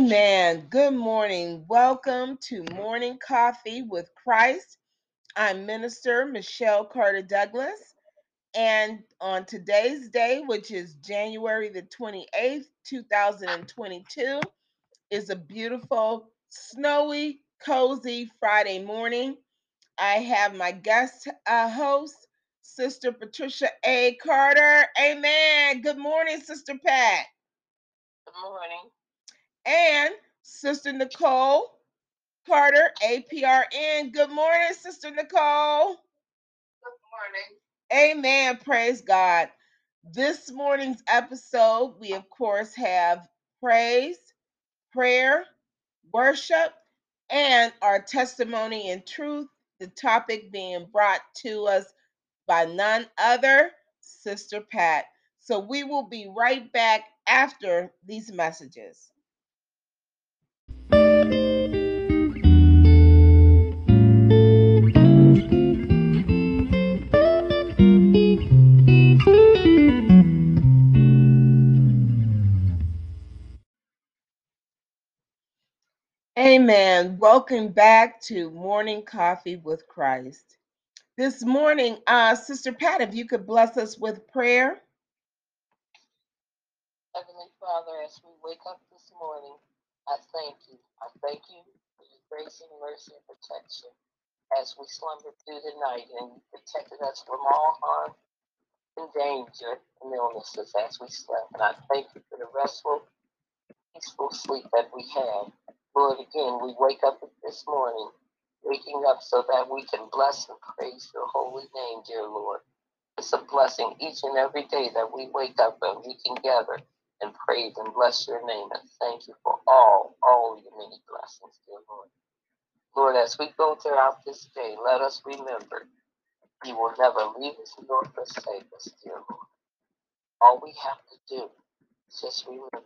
Amen. Good morning. Welcome to Morning Coffee with Christ. I'm Minister Michelle Carter Douglass. And on today's day, which is January the 28th, 2022, is a beautiful, snowy, cozy Friday morning. I have my guest uh, host, Sister Patricia A. Carter. Amen. Good morning, Sister Pat. Good morning. And Sister Nicole Carter, APRN. Good morning, Sister Nicole. Good morning. Amen. Praise God. This morning's episode, we of course have praise, prayer, worship, and our testimony and truth. The topic being brought to us by none other, Sister Pat. So we will be right back after these messages. Amen. Welcome back to Morning Coffee with Christ. This morning, uh, Sister Pat, if you could bless us with prayer. Heavenly Father, as we wake up this morning, I thank you. I thank you for your grace and mercy and protection as we slumber through the night and you protected us from all harm and danger and illnesses as we slept. And I thank you for the restful, peaceful sleep that we had. Lord, again, we wake up this morning, waking up so that we can bless and praise your holy name, dear Lord. It's a blessing each and every day that we wake up and we can gather and praise and bless your name and thank you for all, all your many blessings, dear Lord. Lord, as we go throughout this day, let us remember you will never leave us nor forsake us, dear Lord. All we have to do is just remember,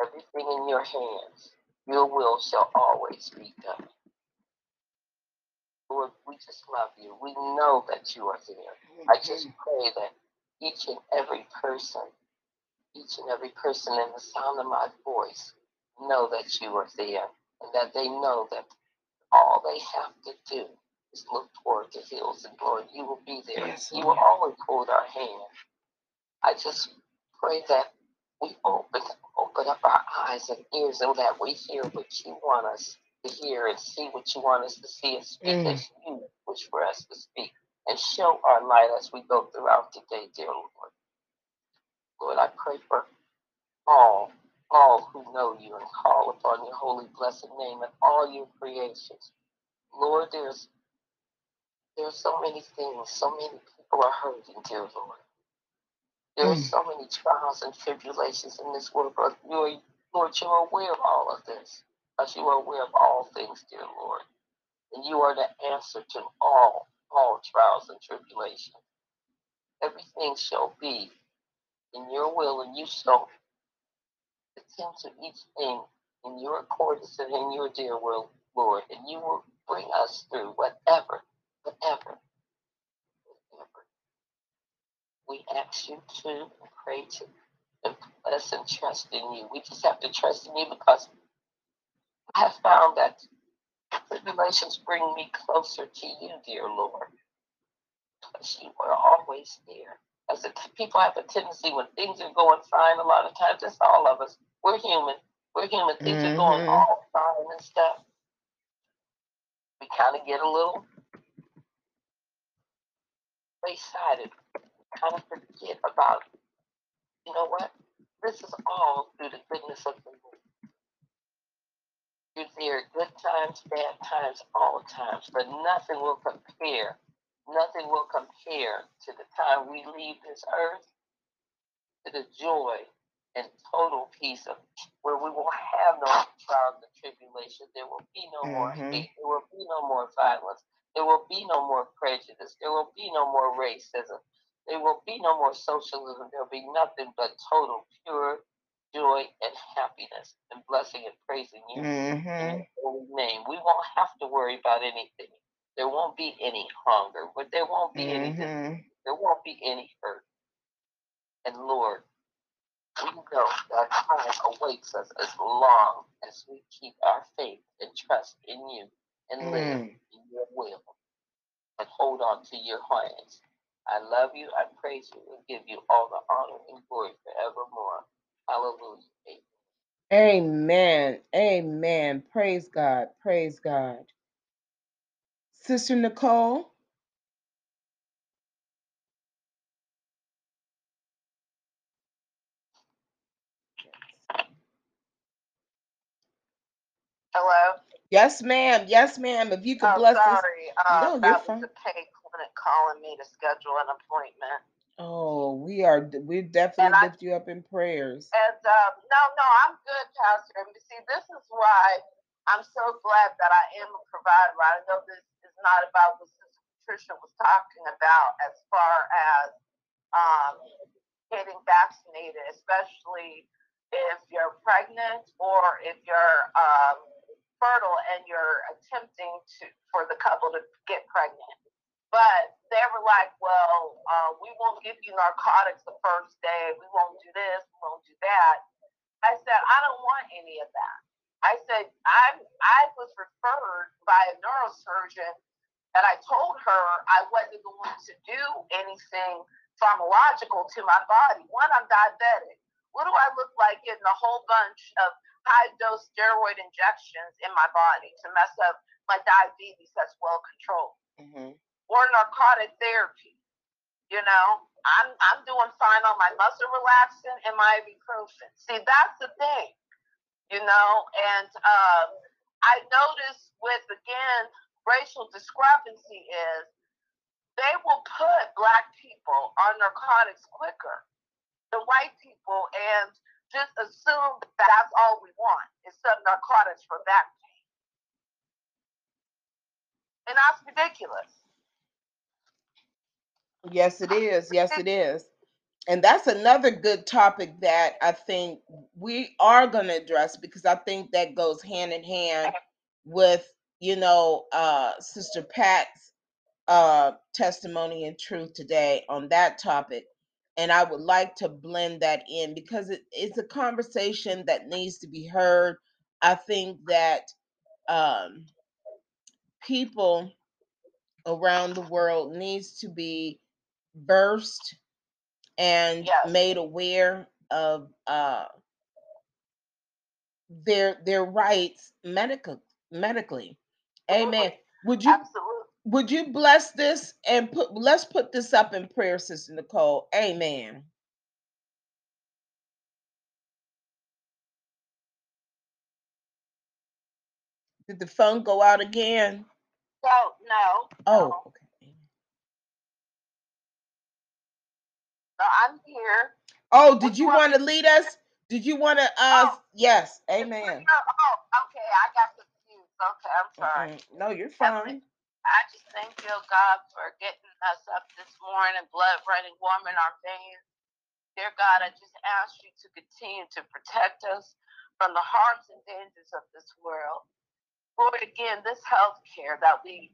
everything in your hands. Your will shall always be done. Lord, we just love you. We know that you are there. I just pray that each and every person, each and every person in the sound of my voice, know that you are there and that they know that all they have to do is look toward the hills and Lord, you will be there. Yes, you will always hold our hand. I just pray that we open open up our eyes and ears so that we hear what you want us to hear and see what you want us to see and speak Mm. as you wish for us to speak and show our light as we go throughout the day, dear Lord. Lord, I pray for all, all who know you and call upon your holy blessed name and all your creations. Lord, there's there's so many things, so many people are hurting, dear Lord. There are Mm. so many trials and tribulations in this world, but you are, Lord, you are aware of all of this, because you are aware of all things, dear Lord. And you are the answer to all, all trials and tribulations. Everything shall be in your will, and you shall attend to each thing in your accordance and in your dear will, Lord. And you will bring us through whatever, whatever. We ask you to and pray to and bless and trust in you. We just have to trust in you because I have found that tribulations bring me closer to you, dear Lord. Because you are always there. As a, people have a tendency when things are going fine, a lot of times, that's all of us. We're human. We're human. Things are going Mhm. all fine and stuff. We kind of get a little wayside kind of forget about, you know what? This is all through the goodness of the Lord. You're there good times, bad times, all times, but nothing will compare. Nothing will compare to the time we leave this earth to the joy and total peace of where we will have no trials and tribulations. There will be no more Mhm. hate. There will be no more violence. There will be no more prejudice. There will be no more racism. There will be no more socialism. There will be nothing but total, pure joy and happiness and blessing and praising you in Mhm. your holy name. We won't have to worry about anything. There won't be any hunger, but there won't be any disease. Mhm. There won't be any hurt. And Lord, We know that time awaits us as long as we keep our faith and trust in you and live Mm. in your will and hold on to your plans. I love you, I praise you, and give you all the honor and glory forevermore. Hallelujah. Amen. Amen. Praise God. Praise God. Sister Nicole. Hello? Yes, ma'am. Yes, ma'am. If you could Oh, bless this. sorry. Uh, No, you're was fine. the pay calling me to schedule an appointment. Oh, we are we definitely I- lift you up in prayers. And um, no, no, I'm good, Pastor. And you see, this is why I'm so glad that I am a provider. I know this is not about what Sister Patricia was talking about as far as um, getting vaccinated, especially if you're pregnant or if you're um, fertile and you're attempting to for the couple to get pregnant. But they were like, well, uh, we won't give you narcotics the first day. We won't do this. We won't do that. I said, I don't want any of that. I said, I I was referred by a neurosurgeon, and I told her I wasn't going to do anything pharmacological to my body. One, I'm diabetic. What do I look like getting a whole bunch of high dose steroid injections in my body to mess up my diabetes that's well controlled? Mhm. Or narcotic therapy. You know, I'm I'm doing fine on my muscle relaxant and my ibuprofen. See, that's the thing. You know, and um, I noticed with again racial discrepancy is they will put black people on narcotics quicker than white people and just assume that that's all we want is some narcotics for back pain. And that's ridiculous. Yes, it is. Yes, it is. And that's another good topic that I think we are going to address because I think that goes hand in hand with, you know, uh, Sister Pat's uh, testimony and truth today on that topic. And I would like to blend that in because it, it's a conversation that needs to be heard. I think that um, people around the world needs to be versed and Yes. made aware of uh, their their rights medical medically. Amen. Would you Absolutely. would you bless this and put let's put this up in prayer, Sister Nicole. Amen. Did the phone go out again? So no. Oh, okay. So I'm here. Oh, did you want to lead us? Did you want to uh Oh. yes, amen. oh, okay. I got confused. Okay, I'm sorry. No, you're fine. I just thank you, God, for getting us up this morning, blood running warm in our veins. Dear God, I just ask you to continue to protect us from the harms and dangers of this world. Lord, again, this health care that we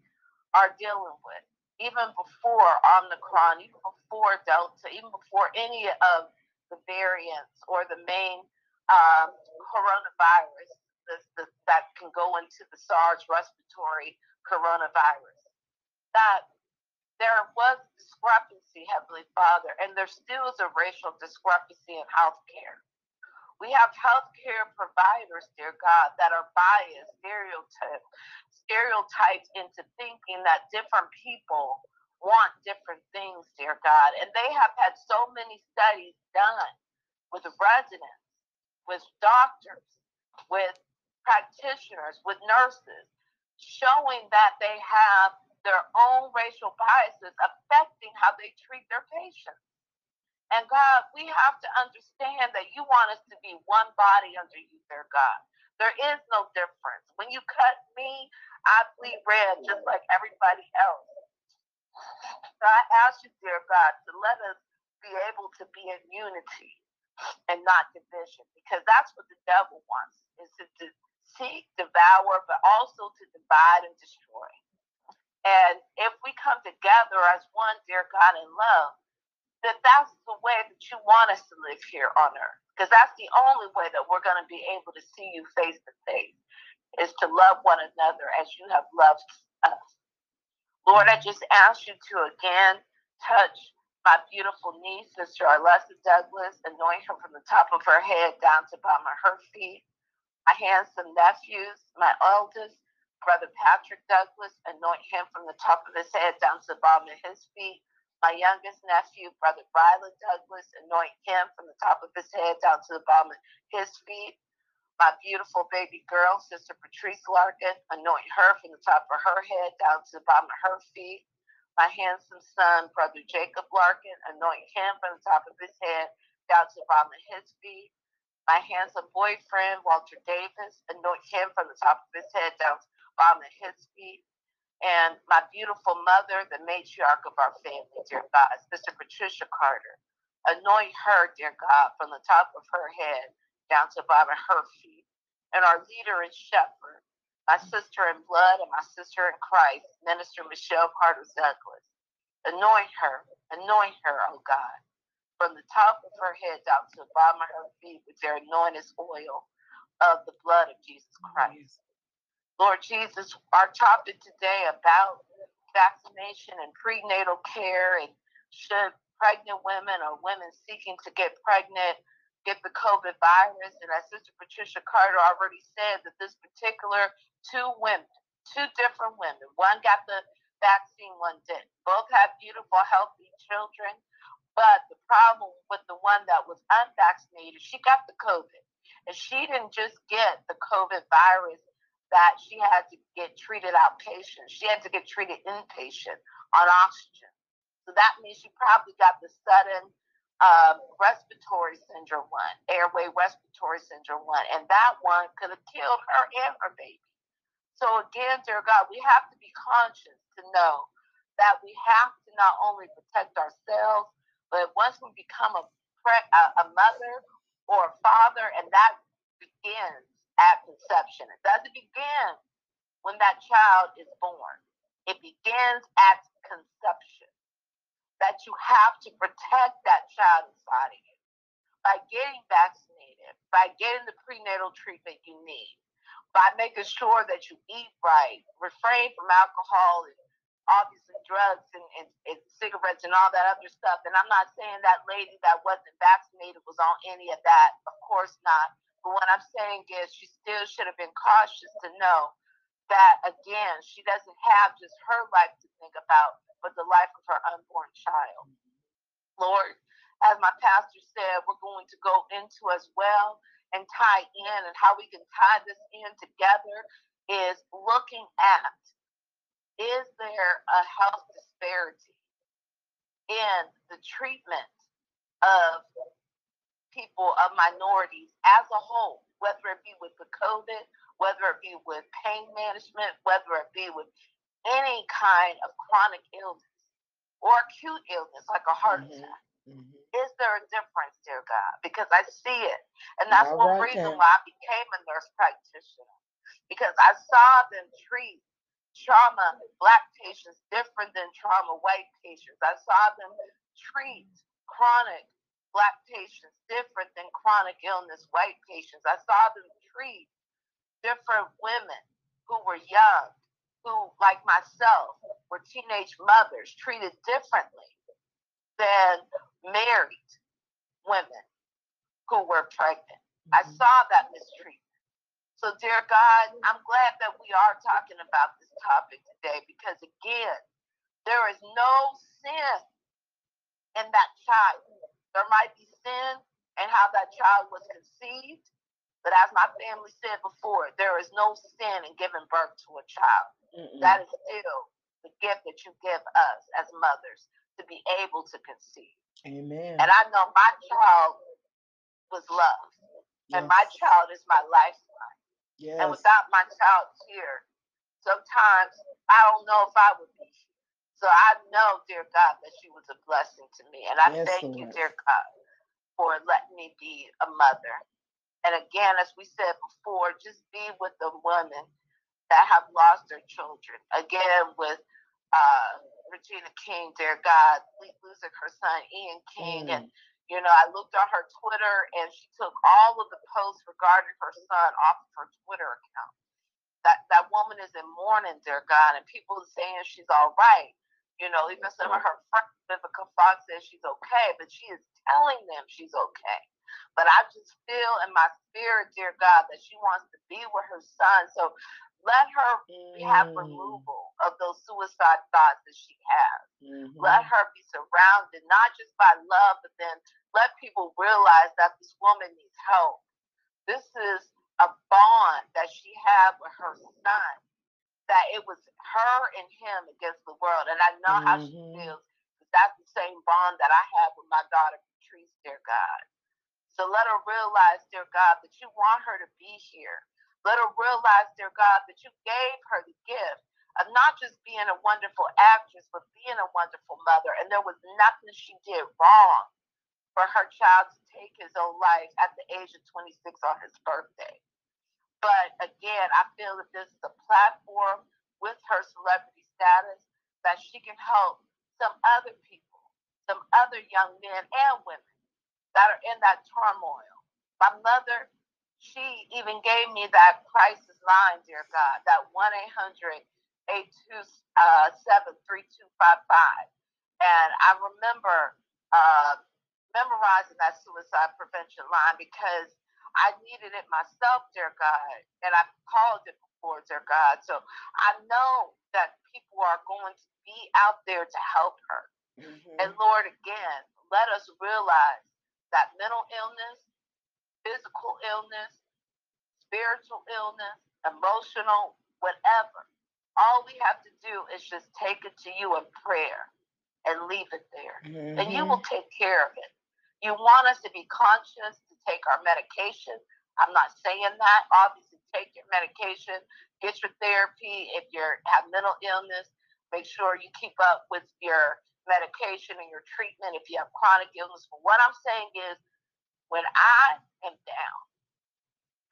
are dealing with, even before Omicron, even before Delta, even before any of the variants or the main um, coronavirus this, this, that can go into the SARS respiratory coronavirus. That there was discrepancy, Heavenly Father, and there still is a racial discrepancy in healthcare. We have healthcare providers, dear God, that are biased, stereotyped, stereotyped into thinking that different people want different things, dear God. And they have had so many studies done with residents, with doctors, with practitioners, with nurses, showing that they have their own racial biases affecting how they treat their patients. And God, we have to understand that you want us to be one body under you, dear God. There is no difference. When you cut me, I bleed red just like everybody else. So I ask you, dear God, to let us be able to be in unity and not division, because that's what the devil wants, is to, to seek, devour, but also to divide and destroy. And if we come together as one, dear God, in love, then that's the way that you want us to live here on earth. Because that's the only way that we're going to be able to see you face to face, is to love one another as you have loved us. Lord, I just ask you to again touch my beautiful niece, Sister Arlessa Douglass, anoint her from the top of her head down to the bottom of her feet. My handsome nephews, my eldest, Brother Patrick Douglass, anoint him from the top of his head down to the bottom of his feet. My youngest nephew, Brother Brialan Douglass, anoint him from the top of his head down to the bottom of his feet. My beautiful baby girl, Sister Patrice Larkin, anoint her from the top of her head down to the bottom of her feet my handsome son, Brother Jacob Larkin, anoint him from the top of his head down to the bottom of his feet. My handsome boyfriend, Walter Davis, anoint him from the top of his head down to the bottom of his feet. And my beautiful mother, the matriarch of our family, dear God, Sister Patricia Carter, anoint her, dear God, from the top of her head down to the bottom of her feet. And our leader and shepherd, my sister in blood and my sister in Christ, Minister Michelle Carter Douglass. Anoint her, anoint her, oh God, from the top of her head down to the bottom of her feet with their anointed oil of the blood of Jesus Christ. Lord Jesus, our topic today about vaccination and prenatal care and should pregnant women or women seeking to get pregnant get the COVID virus. And as Sister Patricia Carter already said, that this particular two women, two different women. One got the vaccine, one didn't. Both have beautiful, healthy children. But the problem with the one that was unvaccinated, she got the COVID. And she didn't just get the COVID virus that she had to get treated outpatient. She had to get treated inpatient on oxygen. So that means she probably got the sudden um, respiratory syndrome one, airway respiratory syndrome one, and that one could have killed her and her baby. So again, dear God, we have to be conscious to know that we have to not only protect ourselves, but once we become a, a mother or a father, and that begins at conception. It doesn't begin when that child is born. It begins at conception. That you have to protect that child inside of you by getting vaccinated, by getting the prenatal treatment you need, by making sure that you eat right, refrain from alcohol and obviously drugs and, and, and, cigarettes and all that other stuff. And I'm not saying that lady that wasn't vaccinated was on any of that. Of course not. But what I'm saying is she still should have been cautious to know that, again, she doesn't have just her life to think about, but the life of her unborn child. Lord, as my pastor said, we're going to go into as well and tie in and how we can tie this in together is looking at is there a health disparity in the treatment of people of minorities as a whole, whether it be with the COVID, whether it be with pain management, whether it be with any kind of chronic illness or acute illness like a heart mm-hmm. attack. Mm-hmm. Is there a difference, dear God? Because I see it. And that's All one right, reason then. why I became a nurse practitioner. Because I saw them treat trauma black patients different than trauma white patients. I saw them treat chronic black patients different than chronic illness white patients. I saw them treat different women who were young, who, like myself, were teenage mothers, treated differently than married women who were pregnant. Mm-hmm. I saw that mistreatment. So, dear God, I'm glad that we are talking about this topic today because, again, there is no sin in that child. There might be sin and how that child was conceived, but as my family said before, there is no sin in giving birth to a child. Mm-mm. That is still the gift that you give us as mothers to be able to conceive. Amen. And I know my child was loved. Yes. And my child is my lifeline. Yes. And without my child here, sometimes I don't know if I would be here. So I know, dear God, that she was a blessing to me. And I yes, thank Lord. you, dear God, for letting me be a mother. And again, as we said before, just be with the women that have lost their children. Again, with uh, Regina King, dear God, losing her son Ian King, mm. and You know, I looked on her Twitter and she took all of the posts regarding her son off of her Twitter account. That that woman is in mourning, dear God, and people are saying she's all right. You know, even some of her friends, Vivica Fox says she's okay, but she is telling them she's okay. But I just feel in my spirit, dear God, that she wants to be with her son. So let her mm. have removal of those suicide thoughts that she has. Mm-hmm. Let her be surrounded, not just by love, but then let people realize that this woman needs help. This is a bond that she had with her son, that it was her and him against the world. And I know mm-hmm. how she mm-hmm. feels. That's the same bond that I have with my daughter, Patrice, dear God. So let her realize, dear God, that you want her to be here. Let her realize, dear God, that you gave her the gift of not just being a wonderful actress, but being a wonderful mother. And there was nothing she did wrong for her child to take his own life at the age of 26 on his birthday. But again, I feel that this is a platform with her celebrity status that she can help some other people, some other young men and women that are in that turmoil. My mother she even gave me that crisis line, dear God, that 1 800 827 3255. And I remember uh, memorizing that suicide prevention line because I needed it myself, dear God, and I called it before, dear God. So I know that people are going to be out there to help her. Mm-hmm. And Lord, again, let us realize that mental illness physical illness, spiritual illness, emotional, whatever. All we have to do is just take it to you in prayer and leave it there. Mm-hmm. And you will take care of it. You want us to be conscious take our medication. I'm not saying that. Obviously, take your medication, get your therapy. If you have mental illness, make sure you keep up with your medication and your treatment if you have chronic illness. But what I'm saying is, when I am down,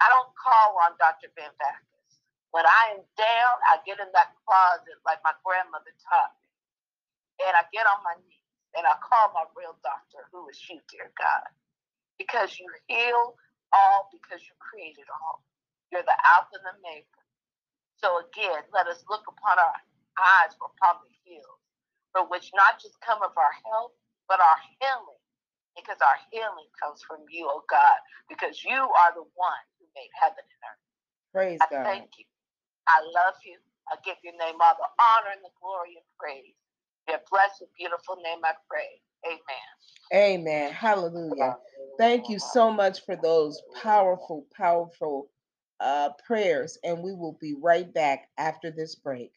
I don't call on Dr. Ben Backus. When I am down, I get in that closet like my grandmother taught me. And I get on my knees and I call my real doctor, who is you, dear God. Because you heal all because you created all. You're the Alpha and the Maker. So again, let us look upon our eyes upon the hills, for which not just come of our health, but our healing because our healing comes from you, oh God, because you are the one who made heaven and earth. Praise I God. Thank you. I love you. I give your name all the honor and the glory and praise. Your blessed, beautiful name I pray. Amen. Amen. Hallelujah. Thank you so much for those powerful, powerful uh, prayers. And we will be right back after this break.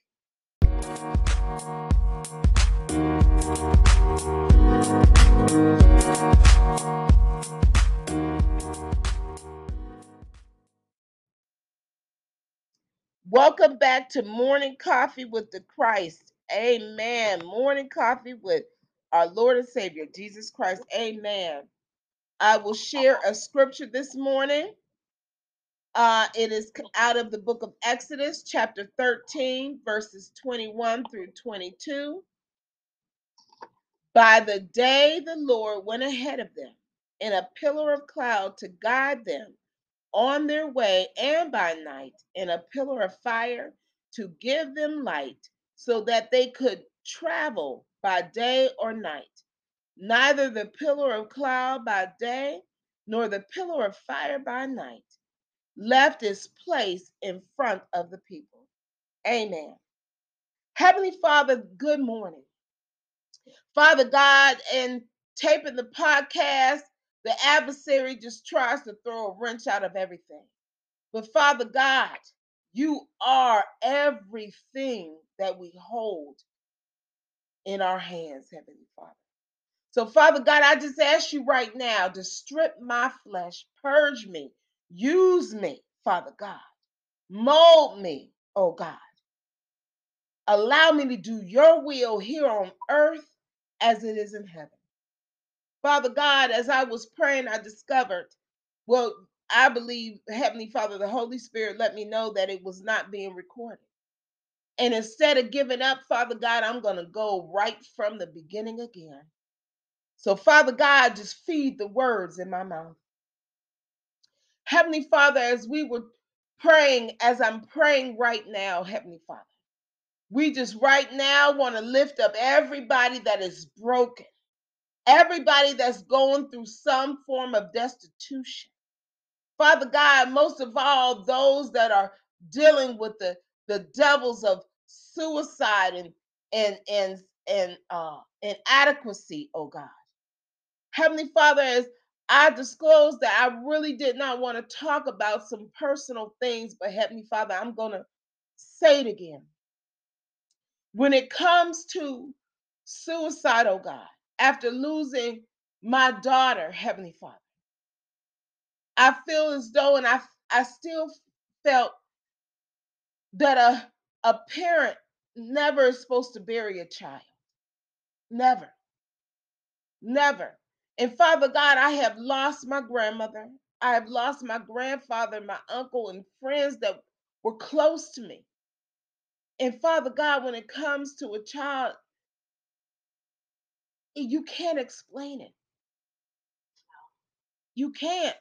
Welcome back to Morning Coffee with the Christ. Amen. Morning Coffee with our Lord and Savior, Jesus Christ. Amen. I will share a scripture this morning. Uh, it is out of the book of Exodus, chapter 13, verses 21 through 22. By the day the Lord went ahead of them in a pillar of cloud to guide them on their way, and by night in a pillar of fire to give them light, so that they could travel by day or night. Neither the pillar of cloud by day nor the pillar of fire by night left its place in front of the people. Amen. Heavenly Father, good morning. Father God, and taping the podcast, the adversary just tries to throw a wrench out of everything. But Father God, you are everything that we hold in our hands, Heavenly Father. So, Father God, I just ask you right now to strip my flesh, purge me, use me, Father God, mold me, oh God. Allow me to do your will here on earth as it is in heaven. Father God, as I was praying, I discovered, well, I believe Heavenly Father, the Holy Spirit let me know that it was not being recorded. And instead of giving up, Father God, I'm going to go right from the beginning again. So, Father God, just feed the words in my mouth. Heavenly Father, as we were praying, as I'm praying right now, Heavenly Father, we just right now want to lift up everybody that is broken, everybody that's going through some form of destitution. Father God, most of all, those that are dealing with the, the devils of suicide and and and and uh inadequacy, oh God. Heavenly Father, as I disclosed that I really did not want to talk about some personal things, but Heavenly Father, I'm going to say it again. When it comes to suicide, oh God, after losing my daughter, Heavenly Father, I feel as though, and I, I still felt that a, a parent never is supposed to bury a child. Never. Never. And Father God, I have lost my grandmother. I have lost my grandfather, my uncle, and friends that were close to me. And Father God, when it comes to a child, you can't explain it. You can't.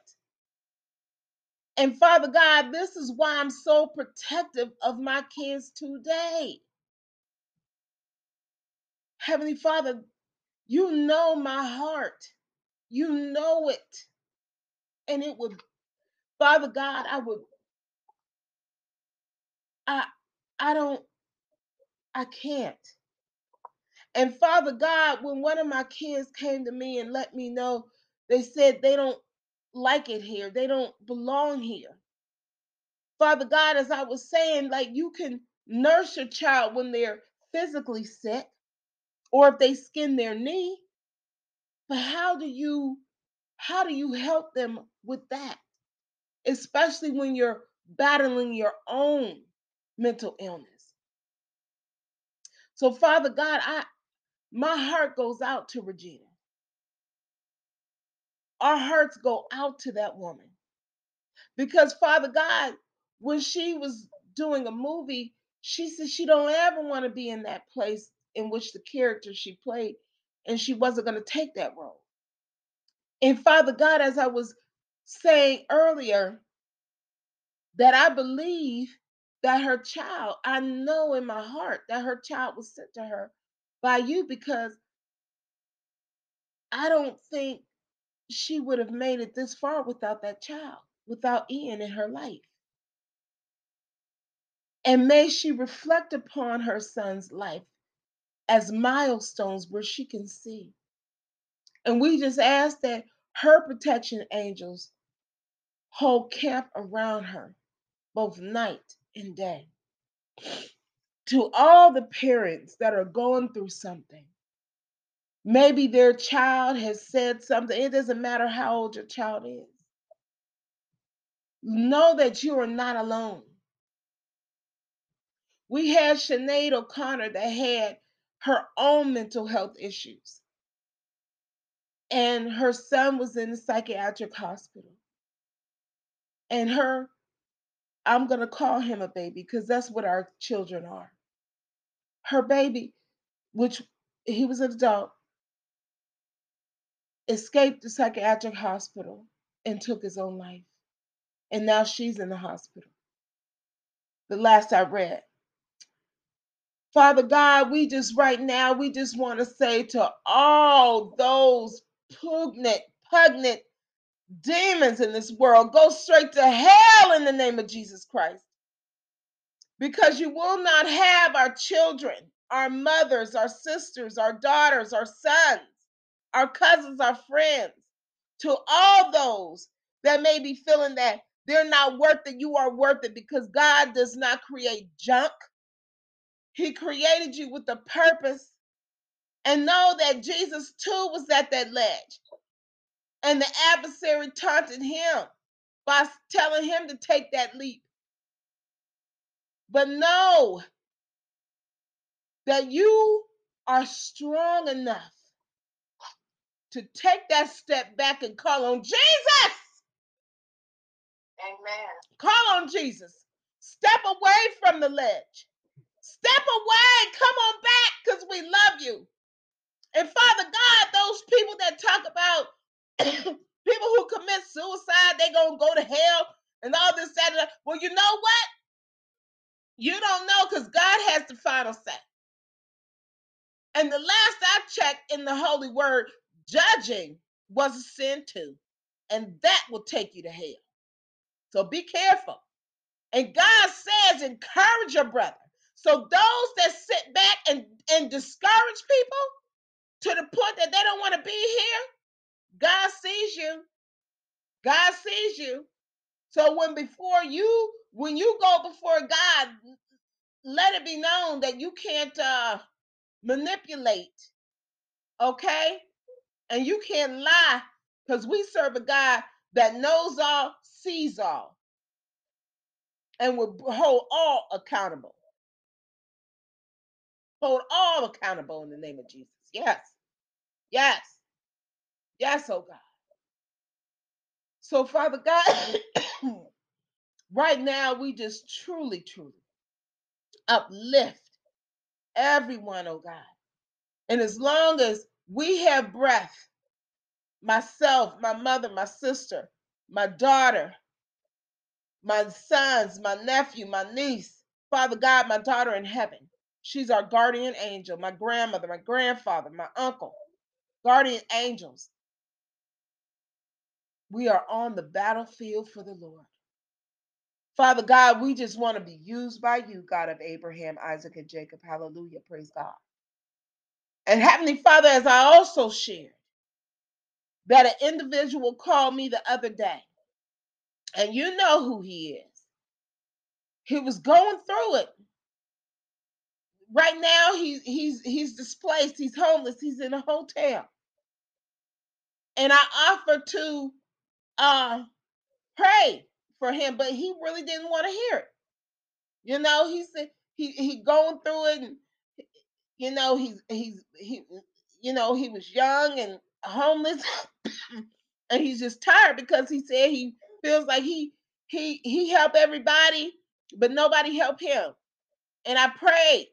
And Father God, this is why I'm so protective of my kids today. Heavenly Father, you know my heart. You know it. And it would, Father God, I would, I, I don't, I can't. And Father God, when one of my kids came to me and let me know, they said they don't like it here, they don't belong here. Father God, as I was saying, like you can nurse your child when they're physically sick or if they skin their knee, but how do you how do you help them with that? Especially when you're battling your own mental illness. So Father God, I my heart goes out to Regina. Our hearts go out to that woman. Because Father God, when she was doing a movie, she said she don't ever want to be in that place in which the character she played, and she wasn't going to take that role. And Father God, as I was saying earlier, that I believe that her child, I know in my heart that her child was sent to her by you because I don't think she would have made it this far without that child, without Ian in her life. And may she reflect upon her son's life as milestones where she can see. And we just ask that her protection angels hold camp around her both night and day. To all the parents that are going through something, maybe their child has said something, it doesn't matter how old your child is. Know that you are not alone. We had Sinead O'Connor that had her own mental health issues. And her son was in a psychiatric hospital. And her, I'm going to call him a baby because that's what our children are. Her baby, which he was an adult, escaped the psychiatric hospital and took his own life. And now she's in the hospital. The last I read. Father God, we just right now, we just want to say to all those pugnant, pugnant demons in this world, go straight to hell in the name of Jesus Christ. Because you will not have our children, our mothers, our sisters, our daughters, our sons, our cousins, our friends, to all those that may be feeling that they're not worth it, you are worth it because God does not create junk. He created you with a purpose. And know that Jesus too was at that ledge. And the adversary taunted him by telling him to take that leap. But know that you are strong enough to take that step back and call on Jesus. Amen. Call on Jesus. Step away from the ledge. Step away. Come on back because we love you. And Father God, those people that talk about people who commit suicide—they're gonna go to hell and all this, that, that. Well, you know what? You don't know because God has the final say. And the last I checked in the Holy Word, judging was a sin too. And that will take you to hell. So be careful. And God says, encourage your brother. So those that sit back and, and discourage people to the point that they don't want to be here, God sees you. God sees you. So when before you, when you go before God, let it be known that you can't uh, manipulate, okay? And you can't lie because we serve a God that knows all, sees all, and will hold all accountable. Hold all accountable in the name of Jesus. Yes. Yes. Yes, oh God. So, Father God, right now we just truly, truly uplift everyone, oh God. And as long as we have breath, myself, my mother, my sister, my daughter, my sons, my nephew, my niece, Father God, my daughter in heaven, she's our guardian angel, my grandmother, my grandfather, my uncle, guardian angels. We are on the battlefield for the Lord. Father God, we just want to be used by you, God of Abraham, Isaac, and Jacob. Hallelujah. Praise God. And Heavenly Father, as I also shared, that an individual called me the other day, and you know who he is. He was going through it. Right now, he's he's he's displaced, he's homeless, he's in a hotel. And I offered to uh pray for him, but he really didn't want to hear it. You know, he said he he going through it and you know he's he's he you know he was young and homeless and he's just tired because he said he feels like he he he helped everybody but nobody helped him and i prayed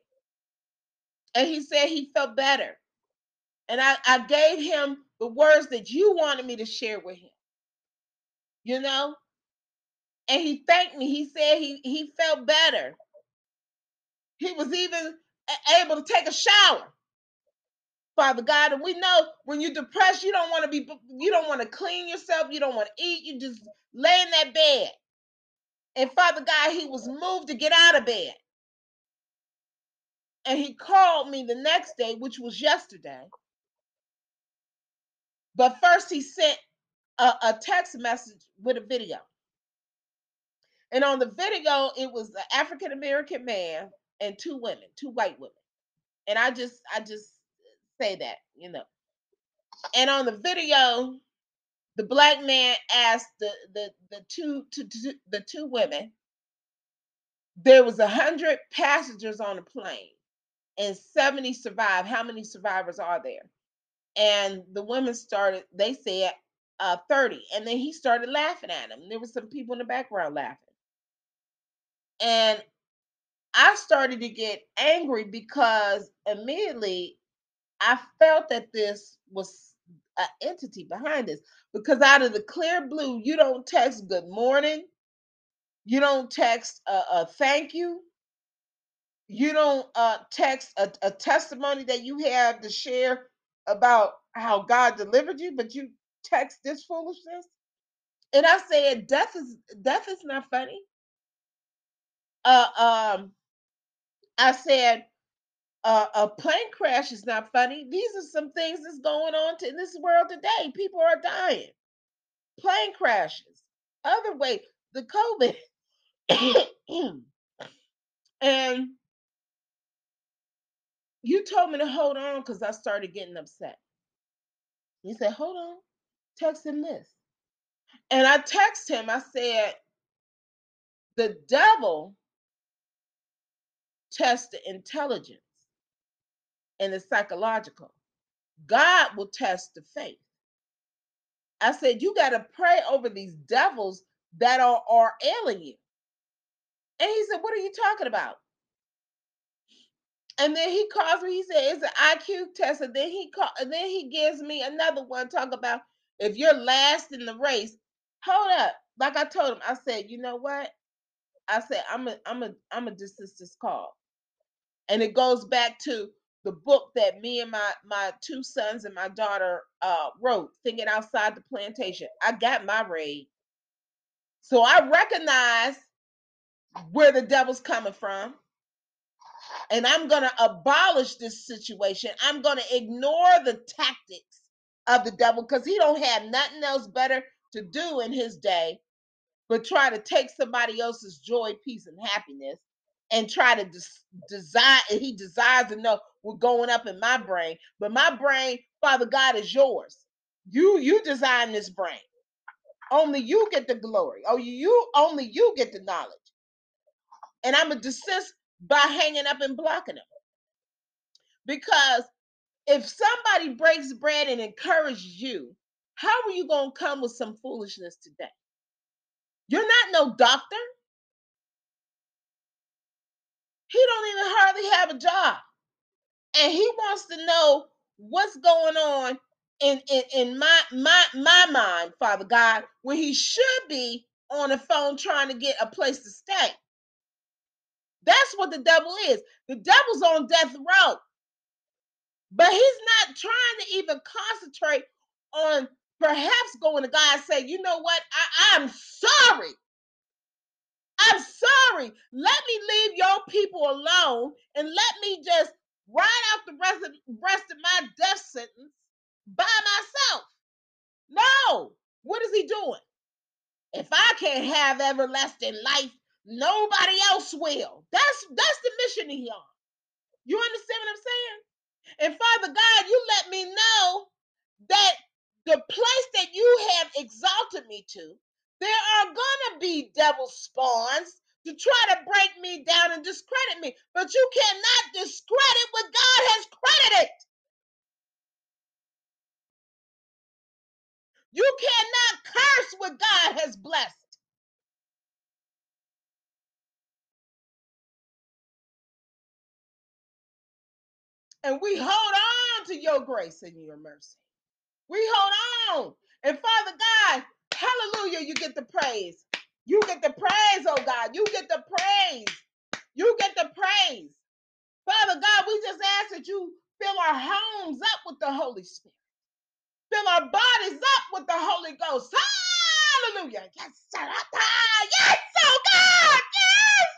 and he said he felt better. And i i gave him the words that you wanted me to share with him. You know? And he thanked me. He said he he felt better. He was even able to take a shower. Father God. And we know when you're depressed, you don't want to be, you don't want to clean yourself, you don't want to eat, you just lay in that bed. And Father God, he was moved to get out of bed. And he called me the next day, which was yesterday. But first, he sent a, a text message with a video. And on the video, it was an African American man and two women, two white women. And I just, I just say that, you know. And on the video, the black man asked the the the two to, to, the two women there was a hundred passengers on the plane and 70 survived how many survivors are there? And the women started they said uh 30 and then he started laughing at them there was some people in the background laughing. And i started to get angry because immediately i felt that this was an entity behind this because out of the clear blue, you don't text good morning, you don't text a, a thank you, you don't uh, text a, a testimony that you have to share about how God delivered you, but you text this foolishness. And I said, death is death is not funny. Uh, um, I said, uh, a plane crash is not funny. These are some things that's going on to, in this world today. People are dying. Plane crashes, other way, the COVID. and you told me to hold on because I started getting upset. He said, hold on, text him this. And I text him, I said, the devil tests the intelligence and the psychological. God will test the faith. I said, you got to pray over these devils that are, are ailing you. And he said, What are you talking about? And then he calls me. He said it's an IQ test. And then he call, and then he gives me another one. Talk about if you're last in the race. Hold up. Like I told him, I said, you know what? I said I'm a I'm a I'm a desist this call. And it goes back to the book that me and my my two sons and my daughter uh wrote, thinking outside the plantation. I got my raid. So I recognize where the devil's coming from and I'm going to abolish this situation. I'm going to ignore the tactics of the devil because he don't have nothing else better to do in his day but try to take somebody else's joy, peace, and happiness and try to des- desire he desires to know what's going up in my brain. But my brain father god is yours. You you design this brain. Only you get the glory. Oh you only you get the knowledge. And i'm a desist by hanging up and blocking them. Because if somebody breaks bread and encourages you how are you going to come with some foolishness today? You're not no doctor. He don't even hardly have a job. And he wants to know what's going on in, in, in my my my mind, Father God, when he should be on the phone trying to get a place to stay. That's what the devil is. The devil's on death row. But he's not trying to even concentrate on perhaps going to God and say, you know what? I, I'm sorry. I'm sorry. Let me leave your people alone and let me just ride out the rest of rest of my death sentence by myself. No. What is he doing? If I can't have everlasting life, nobody else will. That's that's the mission he on. You understand what I'm saying? And Father God, you let me know that the place that you have exalted me to, there are gonna be devil spawns to try to break me down and discredit me. But you cannot discredit what God has credited. You cannot curse what God has blessed. And we hold on to your grace and your mercy. We hold on. And Father God, hallelujah, you get the praise. You get the praise, oh God. You get the praise. You get the praise. Father God, we just ask that you fill our homes up with the Holy Spirit. Fill our bodies up with the Holy Ghost. Hallelujah. Yes, yes, oh God. Yes.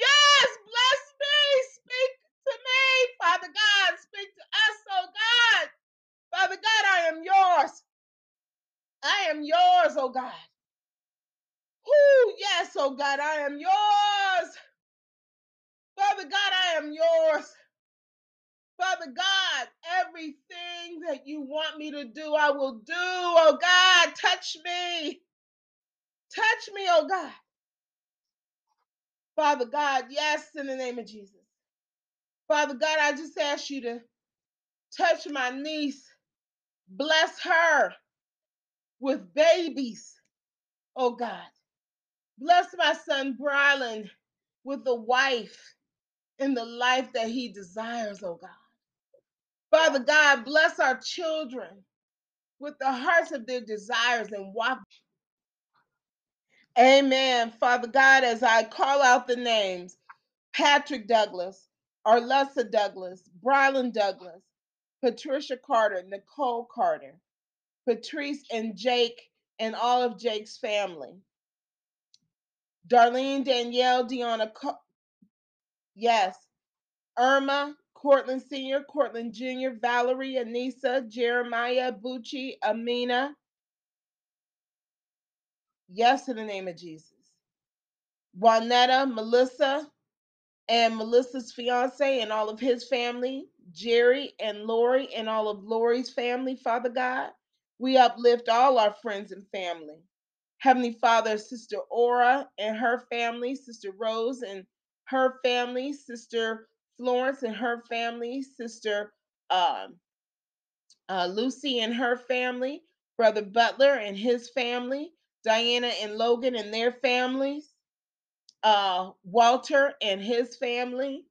Yes, bless me. Speak to me, Father God. Speak to us, oh God. Father God, I am yours. I am yours, oh God. Whoo, yes, oh God, I am yours. Father God, I am yours. Father God, everything that you want me to do, I will do. Oh God, touch me. Touch me, oh God. Father God, yes, in the name of Jesus. Father God, I just ask you to touch my niece. Bless her with babies, oh God. Bless my son, Brialan, with a wife and the life that he desires, oh God. Father God, bless our children with the hearts of their desires and walk. Amen. Father God, as I call out the names Patrick Douglass, Arlessa Douglass, Brialan Douglass, Patricia Carter, Nicole Carter, Patrice and Jake, and all of Jake's family. Darlene Danielle Deanna, yes, Irma, Cortland Sr., Cortland Jr., Valerie, Anissa, Jeremiah, Bucci, Amina. Yes, in the name of Jesus. Juanetta, Melissa, and Melissa's fiance and all of his family, Jerry and Lori and all of Lori's family, Father God. We uplift all our friends and family. Heavenly Father, Sister Aura and her family, Sister Rose and her family, Sister Florence and her family, Sister um, uh, Lucy and her family, Brother Butler and his family, Diana and Logan and their families, uh, Walter and his family,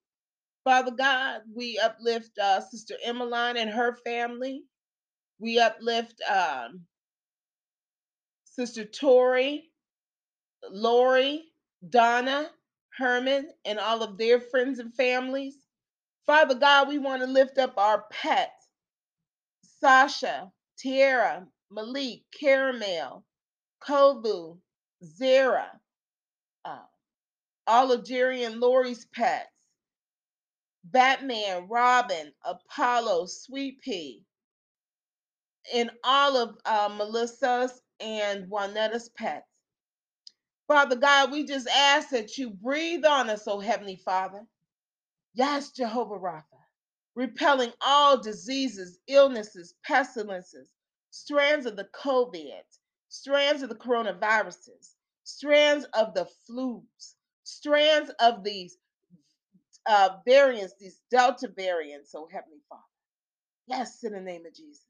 Father God, we uplift uh, Sister Emmeline and her family. We uplift um, Sister Tori, Lori, Donna, Herman, and all of their friends and families. Father God, we want to lift up our pets Sasha, Tiara, Malik, Caramel, Kovu, Zara, uh, all of Jerry and Lori's pets, Batman, Robin, Apollo, Sweet Pea, and all of uh, Melissa's and Juanetta's pets. Father God, we just ask that you breathe on us, oh Heavenly Father. Yes, Jehovah Rapha, repelling all diseases, illnesses, pestilences, strands of the COVID, strands of the coronaviruses, strands of the flus, strands of these uh, variants, these Delta variants, oh Heavenly Father. Yes, in the name of Jesus.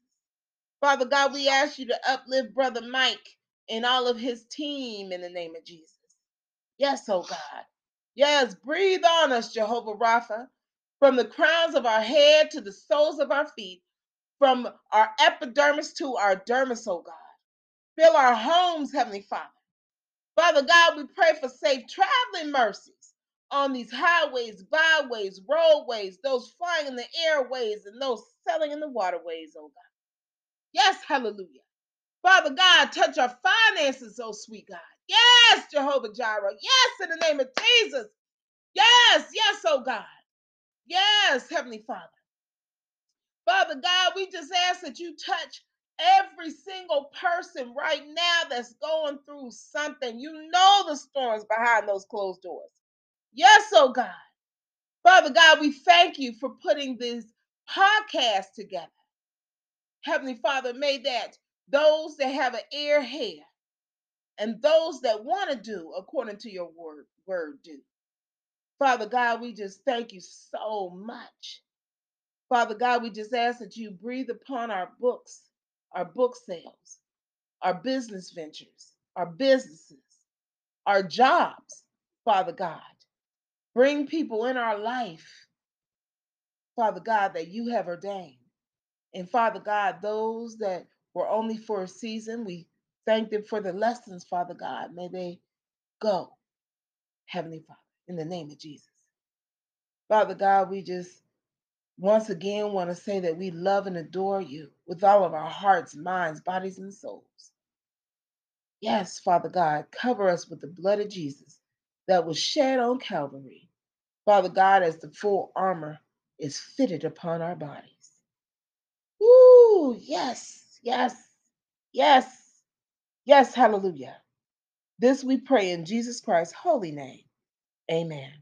Father God, we ask you to uplift Brother Mike and all of his team in the name of Jesus. Yes, oh God. Yes, breathe on us, Jehovah Rapha, from the crowns of our head to the soles of our feet, from our epidermis to our dermis, oh God. Fill our homes, Heavenly Father. Father God, we pray for safe traveling mercies on these highways, byways, roadways, those flying in the airways, and those sailing in the waterways, oh God. Yes, hallelujah. Father God, touch our finances, oh sweet God. Yes, Jehovah Jireh. Yes, in the name of Jesus. Yes, yes, oh God. Yes, Heavenly Father. Father God, we just ask that you touch every single person right now that's going through something. You know the storms behind those closed doors. Yes, oh God. Father God, we thank you for putting this podcast together. Heavenly Father, may that those that have an ear hear and those that want to do according to your word, word do. Father God, we just thank you so much. Father God, we just ask that you breathe upon our books, our book sales, our business ventures, our businesses, our jobs, Father God. Bring people in our life, Father God, that you have ordained. And Father God, those that were only for a season, we thank them for the lessons, Father God. May they go, Heavenly Father, in the name of Jesus. Father God, we just once again want to say that we love and adore you with all of our hearts, minds, bodies, and souls. Yes, Father God, cover us with the blood of Jesus that was shed on Calvary. Father God, as the full armor is fitted upon our bodies. Woo, yes, yes, yes, yes, hallelujah. This we pray in Jesus Christ's holy name. Amen.